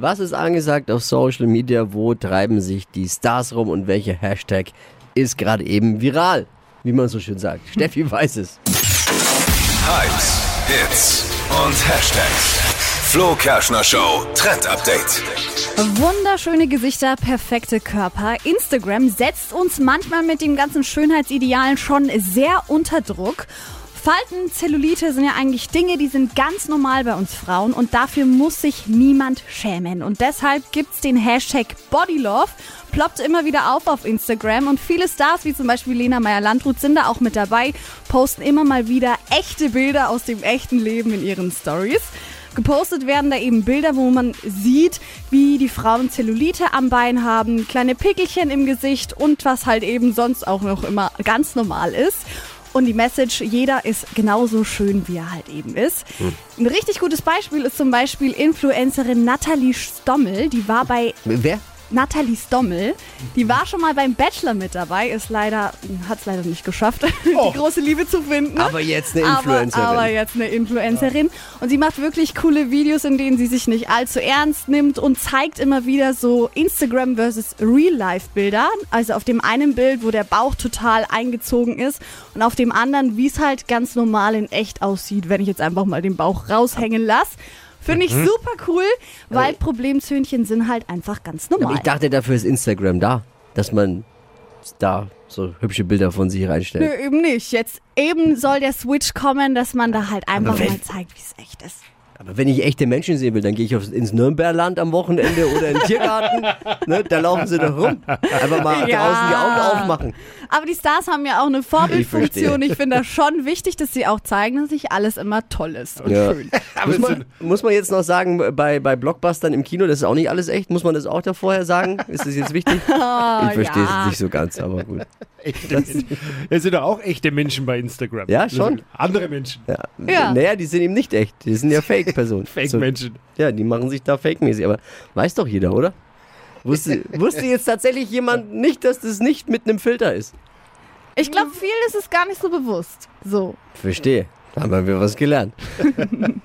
Was ist angesagt auf Social Media? Wo treiben sich die Stars rum und welcher Hashtag ist gerade eben viral? Wie man so schön sagt. Steffi weiß es. Hypes, Hits und Hashtags. Flo Kerschner Show Trend Update. Wunderschöne Gesichter, perfekte Körper. Instagram setzt uns manchmal mit den ganzen Schönheitsidealen schon sehr unter Druck. Falten, Zellulite sind ja eigentlich Dinge, die sind ganz normal bei uns Frauen und dafür muss sich niemand schämen. Und deshalb gibt's den Hashtag Bodylove, ploppt immer wieder auf auf Instagram und viele Stars, wie zum Beispiel Lena Meyer-Landrut, sind da auch mit dabei, posten immer mal wieder echte Bilder aus dem echten Leben in ihren Stories. Gepostet werden da eben Bilder, wo man sieht, wie die Frauen Zellulite am Bein haben, kleine Pickelchen im Gesicht und was halt eben sonst auch noch immer ganz normal ist. Und die Message, jeder ist genauso schön, wie er halt eben ist. Ein richtig gutes Beispiel ist zum Beispiel Influencerin Nathalie Stommel. Die war bei Wer? Nathalie Stommel. Die war schon mal beim Bachelor mit dabei, ist leider, hat es leider nicht geschafft, Oh. die große Liebe zu finden. Aber jetzt eine Influencerin. Aber, aber jetzt eine Influencerin. Und sie macht wirklich coole Videos, in denen sie sich nicht allzu ernst nimmt und zeigt immer wieder so Instagram versus Real-Life-Bilder. Also auf dem einen Bild, wo der Bauch total eingezogen ist und auf dem anderen, wie es halt ganz normal in echt aussieht, wenn ich jetzt einfach mal den Bauch raushängen lasse. Finde ich super cool, weil Problemzöhnchen sind halt einfach ganz normal. Aber ich dachte, dafür ist Instagram da, dass man da so hübsche Bilder von sich Nö, reinstellt. eben nicht. Jetzt eben soll der Switch kommen, dass man da halt einfach mal zeigt, wie es echt ist. Aber wenn ich echte Menschen sehen will, dann gehe ich aufs, ins Nürnberland am Wochenende oder in den Tiergarten. ne, da laufen sie doch rum. Einfach mal Ja. draußen die Augen aufmachen. Aber die Stars haben ja auch eine Vorbildfunktion. verstehe. Ich, finde das schon wichtig, dass sie auch zeigen, dass nicht alles immer toll ist und Ja. schön. Muss man, muss man jetzt noch sagen, bei, bei Blockbustern im Kino, das ist auch nicht alles echt. Muss man das auch da vorher sagen? Ist das jetzt wichtig? ich verstehe ja. es nicht so ganz, aber gut. Es sind doch auch echte Menschen bei Instagram. Ja, schon. Andere Menschen. Ja. Ja. Naja, die sind eben nicht echt. Die sind ja Fake-Personen. Fake-Menschen. Ja, die machen sich da fake-mäßig. Aber weiß doch jeder, oder? Wusste, wusste jetzt tatsächlich jemand nicht, dass das nicht mit einem Filter ist? Ich glaube, vielen ist es gar nicht so bewusst. So. Verstehe. Da haben wir was gelernt.